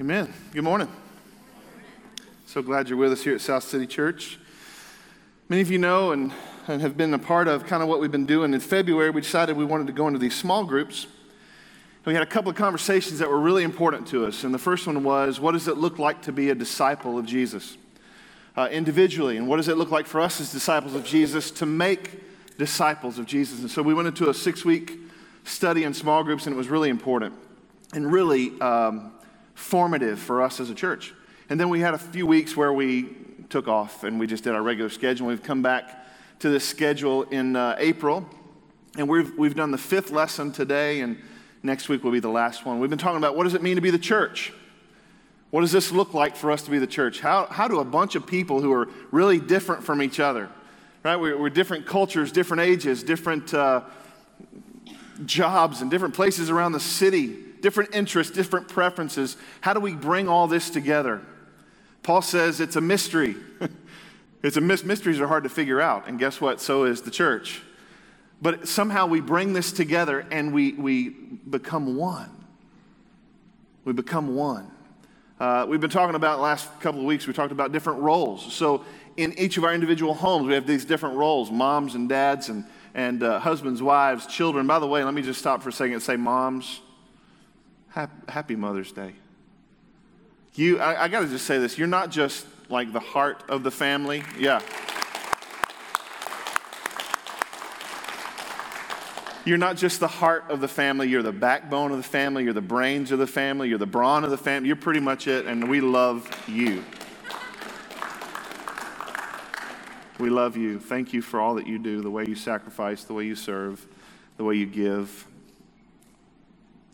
Amen. Good morning. So glad you're with us here at South City Church. Many of you know and, and have been a part of kind of what we've been doing. In February, we decided we wanted to go into these small groups. And We had a couple of conversations that were really important to us. And the first one was what does it look like to be a disciple of Jesus uh, individually? And what does it look like for us as disciples of Jesus to make disciples of Jesus? And so we went into a six week study in small groups, and it was really important and really um, formative for us as a church. And then we had a few weeks where we took off and we just did our regular schedule. We've come back to this schedule in uh, April, and we've, we've done the fifth lesson today, and next week will be the last one. We've been talking about what does it mean to be the church? What does this look like for us to be the church? How, how do a bunch of people who are really different from each other, right? We're, we're different cultures, different ages, different uh, jobs, and different places around the city different interests, different preferences. How do we bring all this together? Paul says it's a mystery. it's a mis- mysteries are hard to figure out, and guess what? So is the church. But somehow we bring this together and we, we become one. We become one. Uh, we've been talking about last couple of weeks, we talked about different roles. So in each of our individual homes, we have these different roles moms and dads and, and uh, husbands, wives, children. By the way, let me just stop for a second and say, moms, Happy Mother's Day. You, I, I got to just say this. You're not just like the heart of the family. Yeah. You're not just the heart of the family, you're the backbone of the family, you're the brains of the family, you're the brawn of the family. You're pretty much it, and we love you. We love you. Thank you for all that you do, the way you sacrifice, the way you serve, the way you give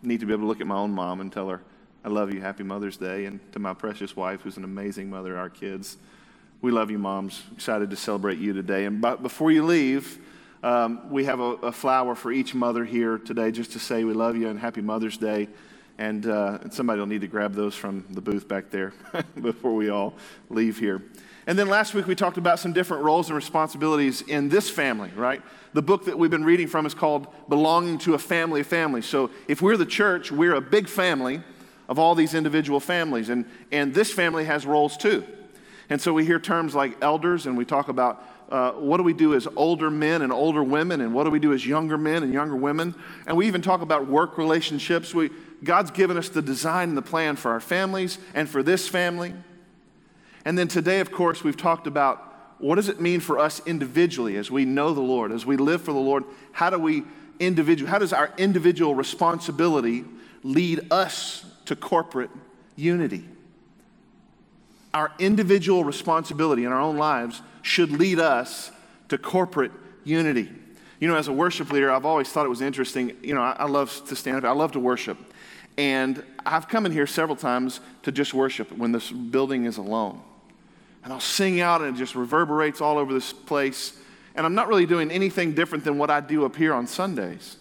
need to be able to look at my own mom and tell her, I love you, happy Mother's Day. And to my precious wife, who's an amazing mother, our kids, we love you, moms. Excited to celebrate you today. And before you leave, um, we have a, a, flower for each mother here today just to say we love you and happy Mother's Day. And, uh, and somebody will need to grab those from the booth back there before we all leave here. And then last week we talked about some different roles and responsibilities in this family, right? The book that we've been reading from is called Belonging to a Family of Families. So if we're the church, we're a big family of all these individual families. And, and this family has roles too. And so we hear terms like elders, and we talk about uh, what do we do as older men and older women, and what do we do as younger men and younger women. And we even talk about work relationships. We, God's given us the design and the plan for our families and for this family. And then today, of course, we've talked about what does it mean for us individually as we know the Lord, as we live for the Lord? How do we individual, how does our individual responsibility lead us to corporate unity? Our individual responsibility in our own lives should lead us to corporate unity. You know, as a worship leader, I've always thought it was interesting. You know, I, I love to stand up, I love to worship. And I've come in here several times to just worship when this building is alone and I'll sing out and it just reverberates all over this place. And I'm not really doing anything different than what I do up here on Sundays.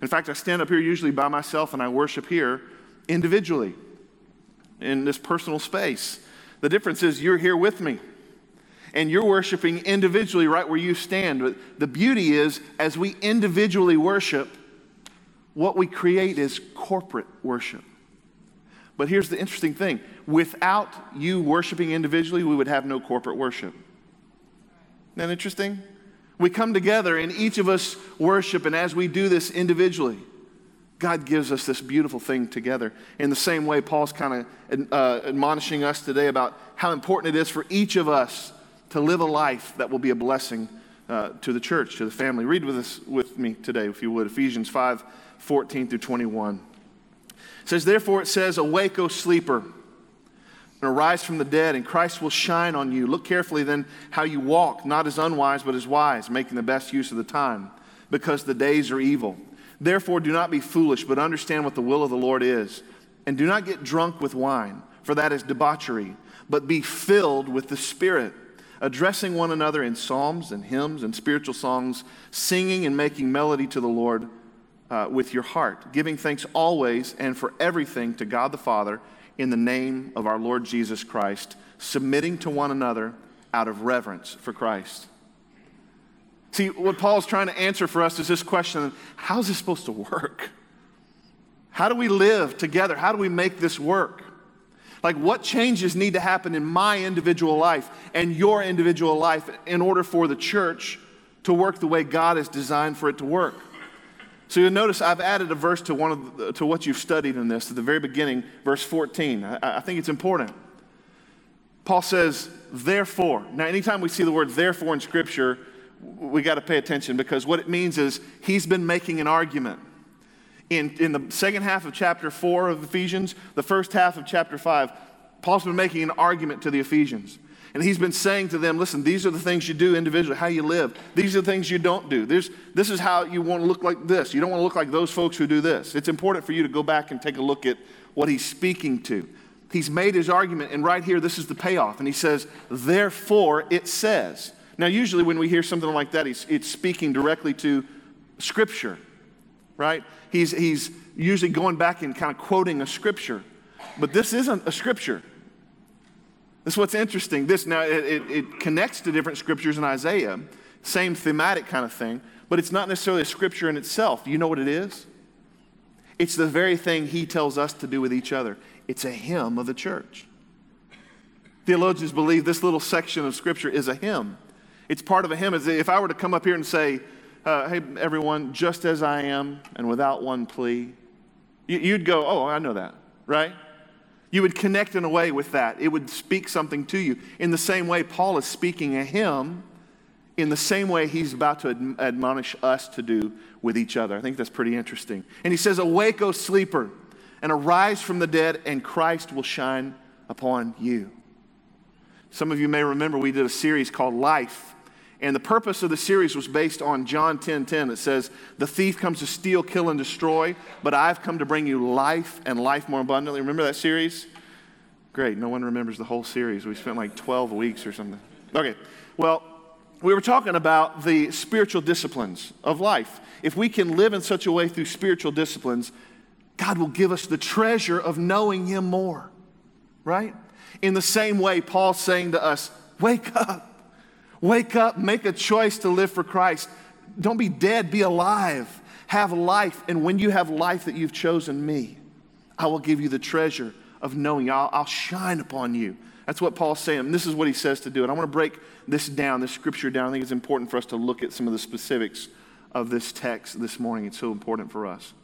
In fact, I stand up here usually by myself and I worship here individually in this personal space. The difference is you're here with me and you're worshiping individually right where you stand. But the beauty is, as we individually worship, what we create is corporate worship. But here's the interesting thing without you worshiping individually, we would have no corporate worship. Isn't that interesting? We come together and each of us worship, and as we do this individually, God gives us this beautiful thing together. In the same way, Paul's kind of uh, admonishing us today about how important it is for each of us to live a life that will be a blessing uh, to the church, to the family. Read with us with me today, if you would, Ephesians 5 14 through 21. It says, Therefore it says, Awake, O sleeper, and arise from the dead, and Christ will shine on you. Look carefully then how you walk, not as unwise, but as wise, making the best use of the time, because the days are evil. Therefore do not be foolish, but understand what the will of the Lord is. And do not get drunk with wine, for that is debauchery, but be filled with the Spirit addressing one another in psalms and hymns and spiritual songs, singing and making melody to the Lord uh, with your heart, giving thanks always and for everything to God the Father in the name of our Lord Jesus Christ, submitting to one another out of reverence for Christ. See, what Paul's trying to answer for us is this question how's this supposed to work? How do we live together? How do we make this work? Like, what changes need to happen in my individual life and your individual life in order for the church to work the way God has designed for it to work? So you'll notice I've added a verse to, one of the, to what you've studied in this at the very beginning, verse 14. I, I think it's important. Paul says, therefore. Now, anytime we see the word therefore in Scripture, we got to pay attention because what it means is he's been making an argument. In, in the second half of chapter 4 of Ephesians, the first half of chapter 5, Paul's been making an argument to the Ephesians. And he's been saying to them, listen, these are the things you do individually, how you live. These are the things you don't do. There's, this is how you want to look like this. You don't want to look like those folks who do this. It's important for you to go back and take a look at what he's speaking to. He's made his argument, and right here, this is the payoff. And he says, therefore it says. Now, usually when we hear something like that, it's speaking directly to Scripture, right? He's, he's usually going back and kind of quoting a Scripture. But this isn't a Scripture. This is what's interesting. This now, it, it, it connects to different Scriptures in Isaiah, same thematic kind of thing, but it's not necessarily a Scripture in itself. Do you know what it is? It's the very thing he tells us to do with each other. It's a hymn of the church. Theologians believe this little section of Scripture is a hymn. It's part of a hymn. If I were to come up here and say, uh, hey, everyone, just as I am and without one plea, you'd go, oh, I know that, right? You would connect in a way with that. It would speak something to you. In the same way, Paul is speaking a hymn in the same way he's about to admonish us to do with each other. I think that's pretty interesting. And he says, Awake, O sleeper, and arise from the dead, and Christ will shine upon you. Some of you may remember we did a series called Life. And the purpose of the series was based on John 10 10. It says, The thief comes to steal, kill, and destroy, but I've come to bring you life and life more abundantly. Remember that series? Great. No one remembers the whole series. We spent like 12 weeks or something. Okay. Well, we were talking about the spiritual disciplines of life. If we can live in such a way through spiritual disciplines, God will give us the treasure of knowing Him more, right? In the same way, Paul's saying to us, Wake up. Wake up, make a choice to live for Christ. Don't be dead, be alive. Have life. And when you have life that you've chosen me, I will give you the treasure of knowing. I'll, I'll shine upon you. That's what Paul's saying. This is what he says to do. And I want to break this down, this scripture down. I think it's important for us to look at some of the specifics of this text this morning. It's so important for us.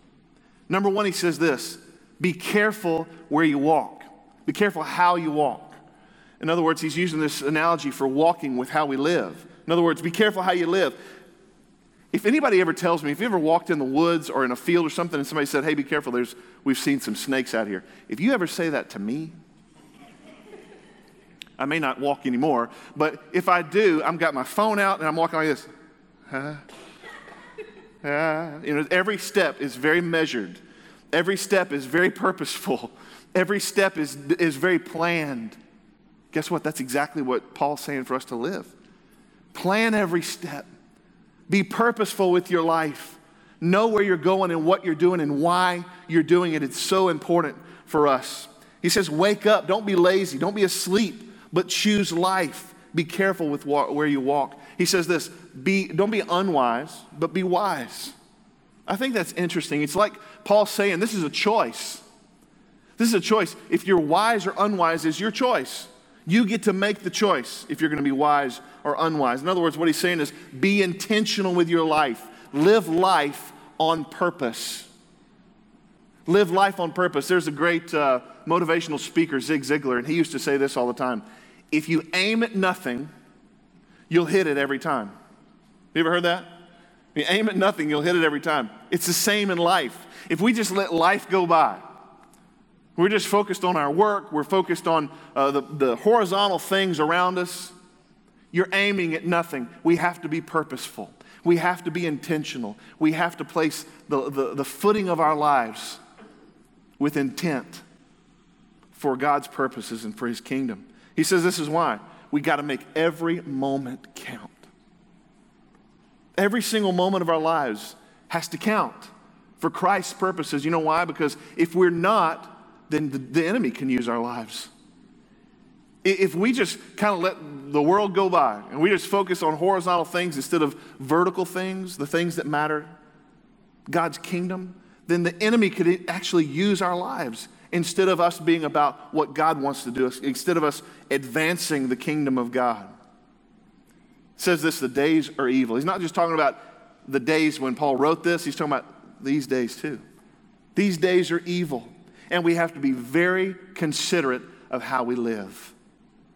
Number one, he says this be careful where you walk, be careful how you walk. In other words, he's using this analogy for walking with how we live. In other words, be careful how you live. If anybody ever tells me, if you ever walked in the woods or in a field or something and somebody said, hey, be careful, there's, we've seen some snakes out here. If you ever say that to me, I may not walk anymore, but if I do, I've got my phone out and I'm walking like this. Huh? You know, every step is very measured. Every step is very purposeful. Every step is, is very planned. Guess what? That's exactly what Paul's saying for us to live. Plan every step. Be purposeful with your life. Know where you're going and what you're doing and why you're doing it. It's so important for us. He says, Wake up. Don't be lazy. Don't be asleep, but choose life. Be careful with where you walk. He says this be, Don't be unwise, but be wise. I think that's interesting. It's like Paul saying, This is a choice. This is a choice. If you're wise or unwise, is your choice. You get to make the choice if you're going to be wise or unwise. In other words, what he's saying is be intentional with your life, live life on purpose. Live life on purpose. There's a great uh, motivational speaker, Zig Ziglar, and he used to say this all the time if you aim at nothing, you'll hit it every time. You ever heard that? If you aim at nothing, you'll hit it every time. It's the same in life. If we just let life go by, we're just focused on our work. We're focused on uh, the, the horizontal things around us. You're aiming at nothing. We have to be purposeful. We have to be intentional. We have to place the, the, the footing of our lives with intent for God's purposes and for His kingdom. He says this is why. We got to make every moment count. Every single moment of our lives has to count for Christ's purposes. You know why? Because if we're not, then the, the enemy can use our lives. If we just kind of let the world go by and we just focus on horizontal things instead of vertical things, the things that matter, God's kingdom, then the enemy could actually use our lives instead of us being about what God wants to do, instead of us advancing the kingdom of God. It says this the days are evil. He's not just talking about the days when Paul wrote this, he's talking about these days too. These days are evil, and we have to be very considerate of how we live.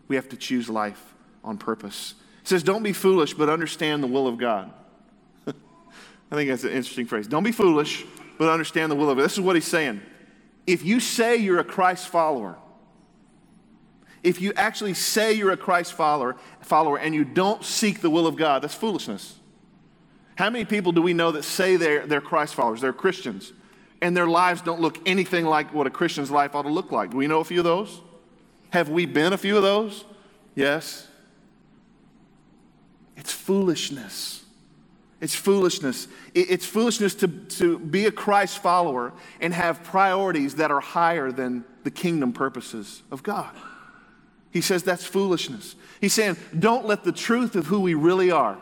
We have to choose life on purpose. It says, Don't be foolish, but understand the will of God. I think that's an interesting phrase. Don't be foolish, but understand the will of God. This is what he's saying. If you say you're a Christ follower, if you actually say you're a Christ follower, follower and you don't seek the will of God, that's foolishness. How many people do we know that say they're, they're Christ followers, they're Christians, and their lives don't look anything like what a Christian's life ought to look like? Do we know a few of those? Have we been a few of those? Yes. It's foolishness. It's foolishness. It's foolishness to, to be a Christ follower and have priorities that are higher than the kingdom purposes of God. He says that's foolishness. He's saying, don't let the truth of who we really are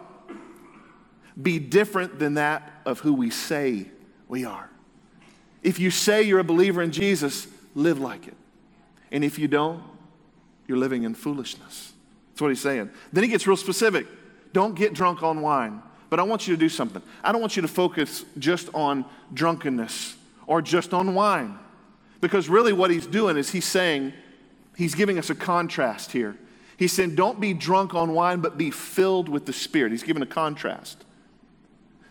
be different than that of who we say we are. If you say you're a believer in Jesus, live like it. And if you don't, you're living in foolishness. That's what he's saying. Then he gets real specific. Don't get drunk on wine. But I want you to do something. I don't want you to focus just on drunkenness or just on wine. Because really, what he's doing is he's saying, he's giving us a contrast here. He's saying, don't be drunk on wine, but be filled with the Spirit. He's giving a contrast.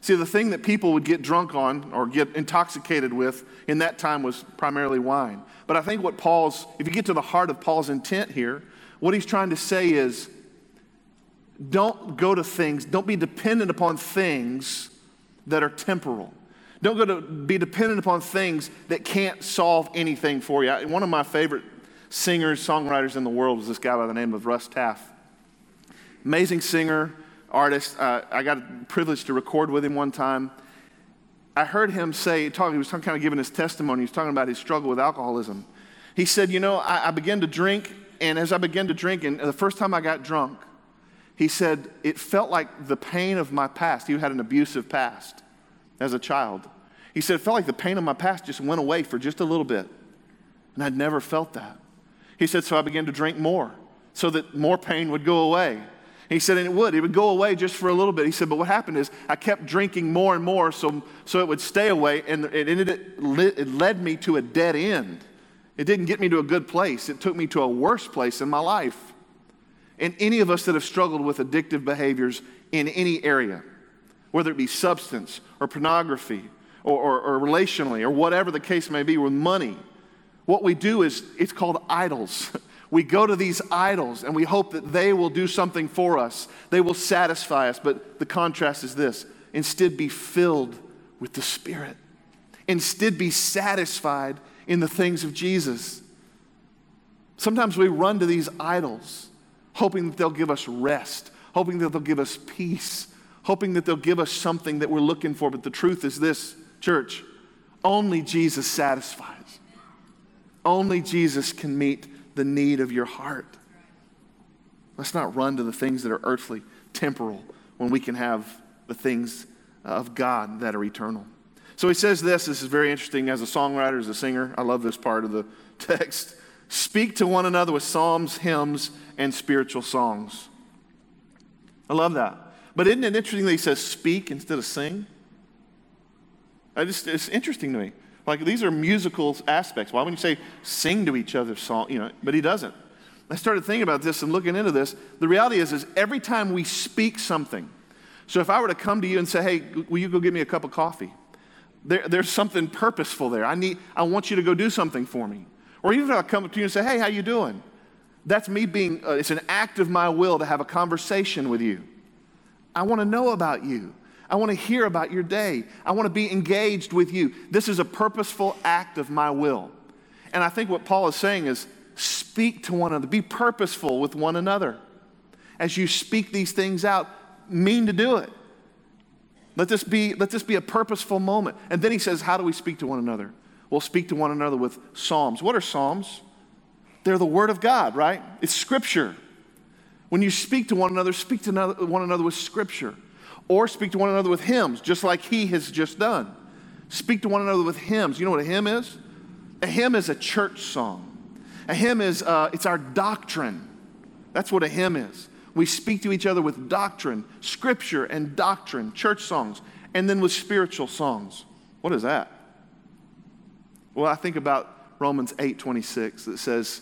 See, the thing that people would get drunk on or get intoxicated with in that time was primarily wine. But I think what Paul's, if you get to the heart of Paul's intent here, what he's trying to say is don't go to things, don't be dependent upon things that are temporal. Don't go to be dependent upon things that can't solve anything for you. One of my favorite singers, songwriters in the world was this guy by the name of Russ Taff. Amazing singer, artist. Uh, I got a privilege to record with him one time. I heard him say, talking, he was kind of giving his testimony. He was talking about his struggle with alcoholism. He said, You know, I, I began to drink, and as I began to drink, and the first time I got drunk, he said, It felt like the pain of my past. He had an abusive past as a child. He said, It felt like the pain of my past just went away for just a little bit. And I'd never felt that. He said, So I began to drink more so that more pain would go away. He said, and it would. It would go away just for a little bit. He said, but what happened is I kept drinking more and more so, so it would stay away, and it, ended, it led me to a dead end. It didn't get me to a good place, it took me to a worse place in my life. And any of us that have struggled with addictive behaviors in any area, whether it be substance or pornography or, or, or relationally or whatever the case may be with money, what we do is it's called idols. We go to these idols and we hope that they will do something for us. They will satisfy us. But the contrast is this instead, be filled with the Spirit. Instead, be satisfied in the things of Jesus. Sometimes we run to these idols hoping that they'll give us rest, hoping that they'll give us peace, hoping that they'll give us something that we're looking for. But the truth is this, church only Jesus satisfies. Only Jesus can meet the need of your heart. Let's not run to the things that are earthly, temporal, when we can have the things of God that are eternal. So he says this. This is very interesting as a songwriter, as a singer. I love this part of the text. Speak to one another with psalms, hymns, and spiritual songs. I love that. But isn't it interesting that he says speak instead of sing? I just, it's interesting to me. Like these are musical aspects. Why wouldn't you say sing to each other song? You know, but he doesn't. I started thinking about this and looking into this. The reality is, is every time we speak something. So if I were to come to you and say, "Hey, will you go get me a cup of coffee?" There, there's something purposeful there. I need. I want you to go do something for me. Or even if I come up to you and say, "Hey, how you doing?" That's me being. Uh, it's an act of my will to have a conversation with you. I want to know about you. I want to hear about your day. I want to be engaged with you. This is a purposeful act of my will. And I think what Paul is saying is speak to one another, be purposeful with one another. As you speak these things out, mean to do it. Let this be, let this be a purposeful moment. And then he says, How do we speak to one another? We'll speak to one another with psalms. What are psalms? They're the word of God, right? It's scripture. When you speak to one another, speak to one another with scripture or speak to one another with hymns, just like he has just done. Speak to one another with hymns. You know what a hymn is? A hymn is a church song. A hymn is, uh, it's our doctrine. That's what a hymn is. We speak to each other with doctrine, scripture and doctrine, church songs, and then with spiritual songs. What is that? Well, I think about Romans 8 26 that says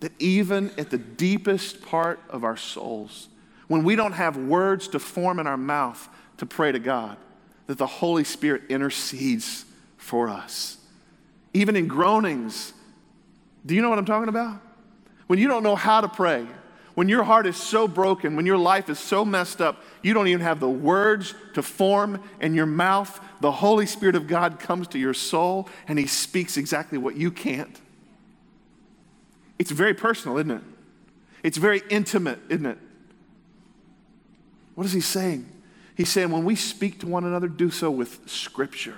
that even at the deepest part of our souls, when we don't have words to form in our mouth to pray to God, that the Holy Spirit intercedes for us. Even in groanings. Do you know what I'm talking about? When you don't know how to pray, when your heart is so broken, when your life is so messed up, you don't even have the words to form in your mouth, the Holy Spirit of God comes to your soul and He speaks exactly what you can't. It's very personal, isn't it? It's very intimate, isn't it? What is He saying? He's saying when we speak to one another, do so with Scripture.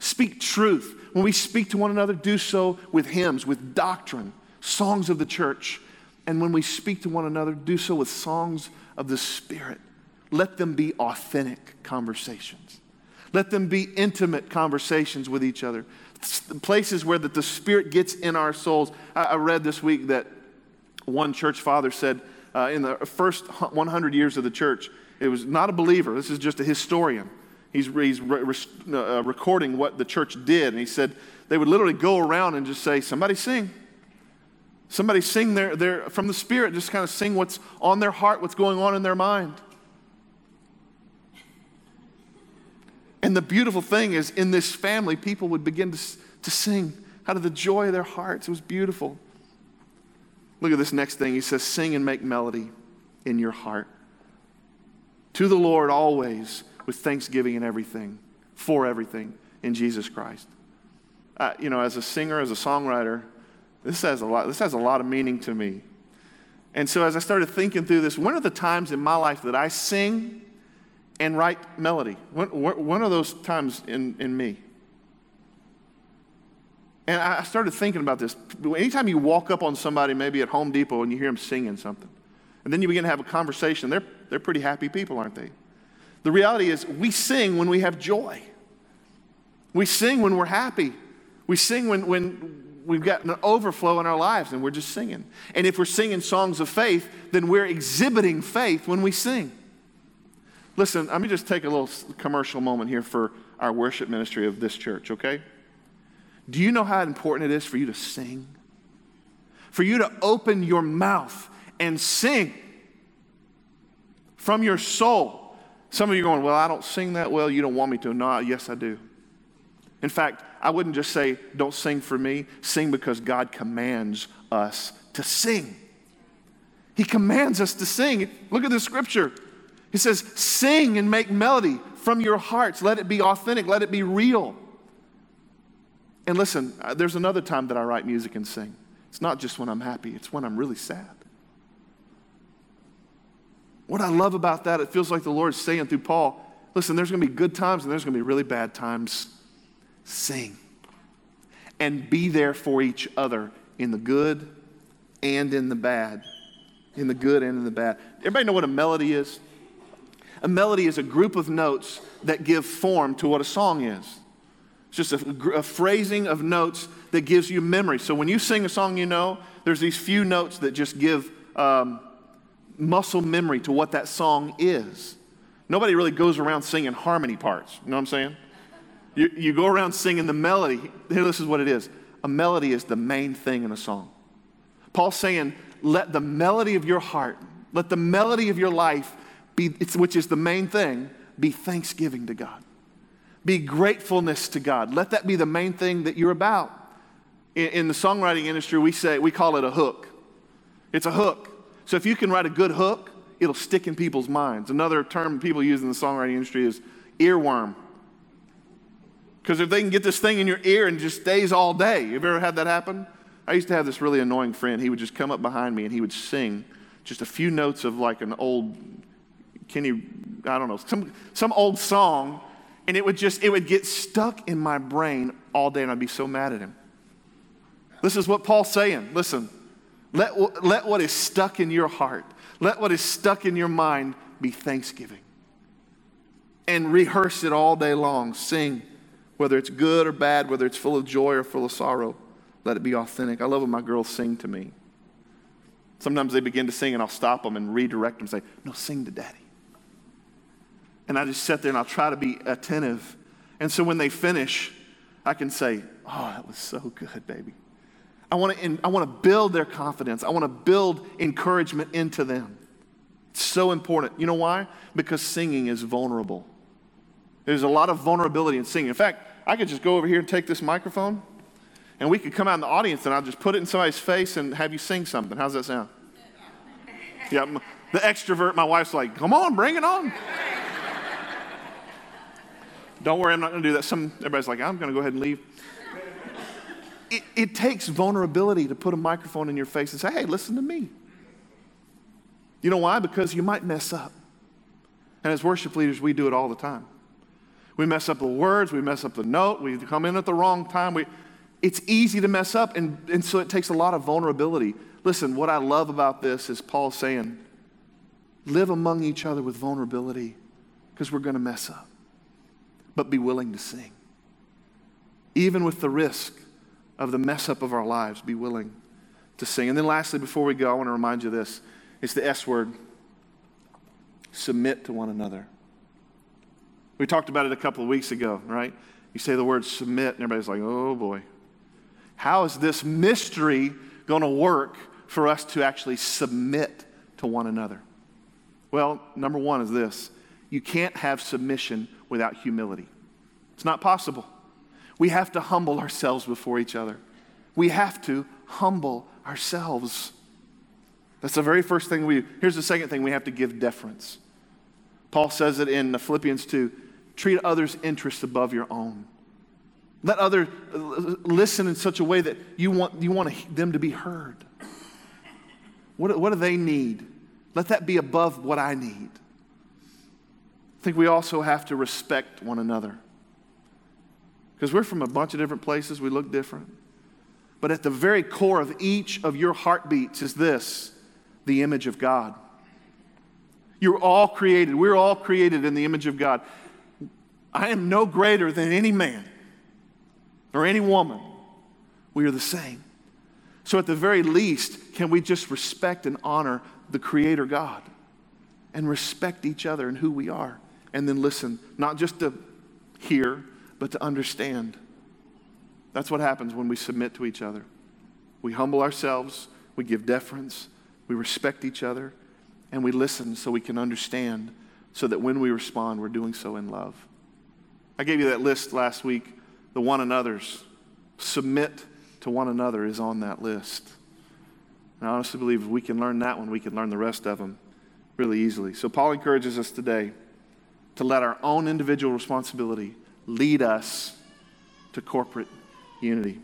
Speak truth. When we speak to one another, do so with hymns, with doctrine, songs of the church. And when we speak to one another, do so with songs of the Spirit. Let them be authentic conversations. Let them be intimate conversations with each other. Places where that the Spirit gets in our souls. I, I read this week that one church father said uh, in the first 100 years of the church, it was not a believer, this is just a historian. He's, he's re, re, uh, recording what the church did, and he said they would literally go around and just say, Somebody sing. Somebody sing their, their, from the Spirit, just kind of sing what's on their heart, what's going on in their mind. And the beautiful thing is, in this family, people would begin to, to sing out of the joy of their hearts. It was beautiful. Look at this next thing. He says, Sing and make melody in your heart. To the Lord always with thanksgiving and everything, for everything in Jesus Christ. Uh, you know, as a singer, as a songwriter, this has a lot, this has a lot of meaning to me. And so as I started thinking through this, when are the times in my life that I sing and write melody? When, when are those times in, in me? And I started thinking about this. Anytime you walk up on somebody, maybe at Home Depot, and you hear them singing something, and then you begin to have a conversation, they're, they're pretty happy people, aren't they? The reality is, we sing when we have joy. We sing when we're happy. We sing when, when we've got an overflow in our lives and we're just singing. And if we're singing songs of faith, then we're exhibiting faith when we sing. Listen, let me just take a little commercial moment here for our worship ministry of this church, okay? Do you know how important it is for you to sing? For you to open your mouth and sing from your soul. Some of you are going, Well, I don't sing that well. You don't want me to. No, yes, I do. In fact, I wouldn't just say, don't sing for me, sing because God commands us to sing. He commands us to sing. Look at the scripture. He says, sing and make melody from your hearts. Let it be authentic, let it be real. And listen, uh, there's another time that I write music and sing. It's not just when I'm happy, it's when I'm really sad. What I love about that, it feels like the Lord's saying through Paul listen, there's going to be good times and there's going to be really bad times sing and be there for each other in the good and in the bad. In the good and in the bad. Everybody know what a melody is? A melody is a group of notes that give form to what a song is. It's just a, a, phrasing of notes that gives you memory. So when you sing a song you know, there's these few notes that just give um, muscle memory to what that song is. Nobody really goes around singing harmony parts. You know what I'm saying? You, you go around singing the melody. Here, this is what it is a melody is the main thing in a song. Paul's saying, let the melody of your heart, let the melody of your life, be, which is the main thing, be thanksgiving to God. Be gratefulness to God. Let that be the main thing that you're about. In, in the songwriting industry, we say, we call it a hook. It's a hook. So if you can write a good hook, it'll stick in people's minds. Another term people use in the songwriting industry is earworm. Because if they can get this thing in your ear and just stays all day, you ever had that happen? I used to have this really annoying friend. He would just come up behind me and he would sing just a few notes of like an old Kenny, I don't know, some, some old song, and it would just, it would get stuck in my brain all day and I'd be so mad at him. This is what Paul's saying. Listen, let, let what is stuck in your heart, let what is stuck in your mind be thanksgiving. And rehearse it all day long. Sing Whether it's good or bad, whether it's full of joy or full of sorrow, let it be authentic. I love when my girls sing to me. Sometimes they begin to sing and I'll stop them and redirect them and say, No, sing to daddy. And I just sit there and I'll try to be attentive. And so when they finish, I can say, Oh, that was so good, baby. I want to, I want to build their confidence. I want to build encouragement into them. It's so important. You know why? Because singing is vulnerable. There's a lot of vulnerability in singing. In fact, I could just go over here and take this microphone, and we could come out in the audience, and I'll just put it in somebody's face and have you sing something. How's that sound? Yeah, the extrovert, my wife's like, come on, bring it on. Don't worry, I'm not going to do that. Some, everybody's like, I'm going to go ahead and leave. It, it takes vulnerability to put a microphone in your face and say, hey, listen to me. You know why? Because you might mess up. And as worship leaders, we do it all the time. We mess up the words, we mess up the note, we come in at the wrong time. We, it's easy to mess up, and, and so it takes a lot of vulnerability. Listen, what I love about this is Paul saying, live among each other with vulnerability because we're going to mess up, but be willing to sing. Even with the risk of the mess up of our lives, be willing to sing. And then, lastly, before we go, I want to remind you this it's the S word submit to one another. We talked about it a couple of weeks ago, right? You say the word submit, and everybody's like, oh boy. How is this mystery going to work for us to actually submit to one another? Well, number one is this you can't have submission without humility. It's not possible. We have to humble ourselves before each other. We have to humble ourselves. That's the very first thing we Here's the second thing we have to give deference. Paul says it in Philippians 2 treat others' interests above your own. Let others listen in such a way that you want, you want them to be heard. What, what do they need? Let that be above what I need. I think we also have to respect one another. Because we're from a bunch of different places, we look different. But at the very core of each of your heartbeats is this the image of God. You're all created. We're all created in the image of God. I am no greater than any man or any woman. We are the same. So, at the very least, can we just respect and honor the Creator God and respect each other and who we are? And then listen, not just to hear, but to understand. That's what happens when we submit to each other. We humble ourselves, we give deference, we respect each other, and we listen so we can understand so that when we respond, we're doing so in love. I gave you that list last week, the one another's. Submit to one another is on that list. And I honestly believe if we can learn that one, we can learn the rest of them really easily. So Paul encourages us today to let our own individual responsibility lead us to corporate unity.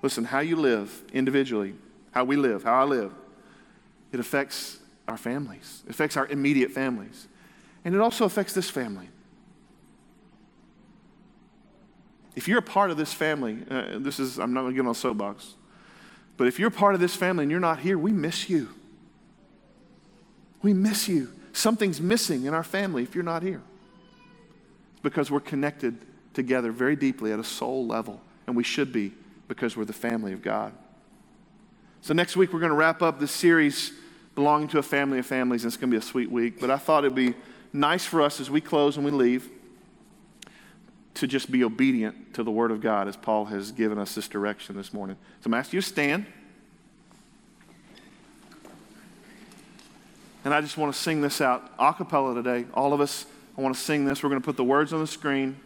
Listen, how you live individually, how we live, how I live, it affects our families, it affects our immediate families, and it also affects this family. If you're a part of this family, uh, this is, I'm not going to get on a soapbox, but if you're part of this family and you're not here, we miss you. We miss you. Something's missing in our family if you're not here. Because we're connected together very deeply at a soul level, and we should be because we're the family of God. So, next week, we're going to wrap up this series belonging to a family of families, and it's going to be a sweet week. But I thought it'd be nice for us as we close and we leave to just be obedient to the Word of God as Paul has given us this direction this morning. So I'm asking you to stand. And I just want to sing this out a cappella today. All of us, I want to sing this. We're going to put the words on the screen.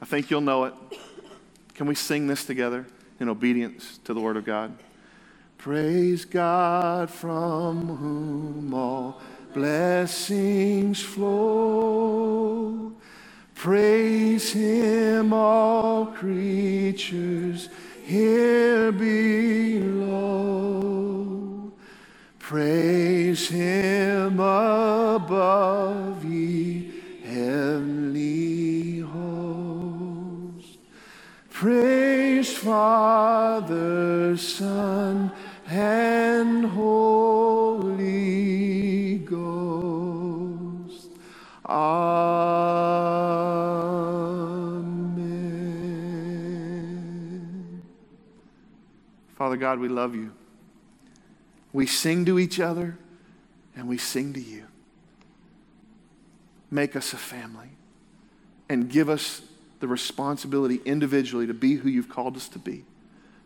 I think you'll know it. Can we sing this together in obedience to the Word of God? Praise God from whom all blessings flow. Praise Him, all creatures here below. Praise Him above, Praise Father, Son, and Holy Ghost. Amen. Father God, we love you. We sing to each other and we sing to you. Make us a family and give us the responsibility individually to be who you've called us to be,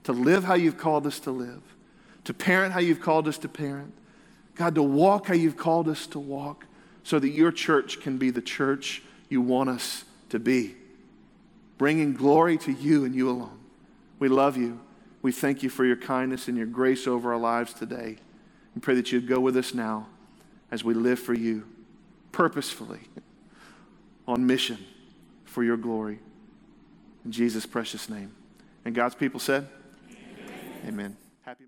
to live how you've called us to live, to parent how you've called us to parent. God, to walk how you've called us to walk so that your church can be the church you want us to be, bringing glory to you and you alone. We love you. We thank you for your kindness and your grace over our lives today. We pray that you'd go with us now as we live for you purposefully on mission for your glory. In Jesus' precious name. And God's people said, Amen. Amen. Happy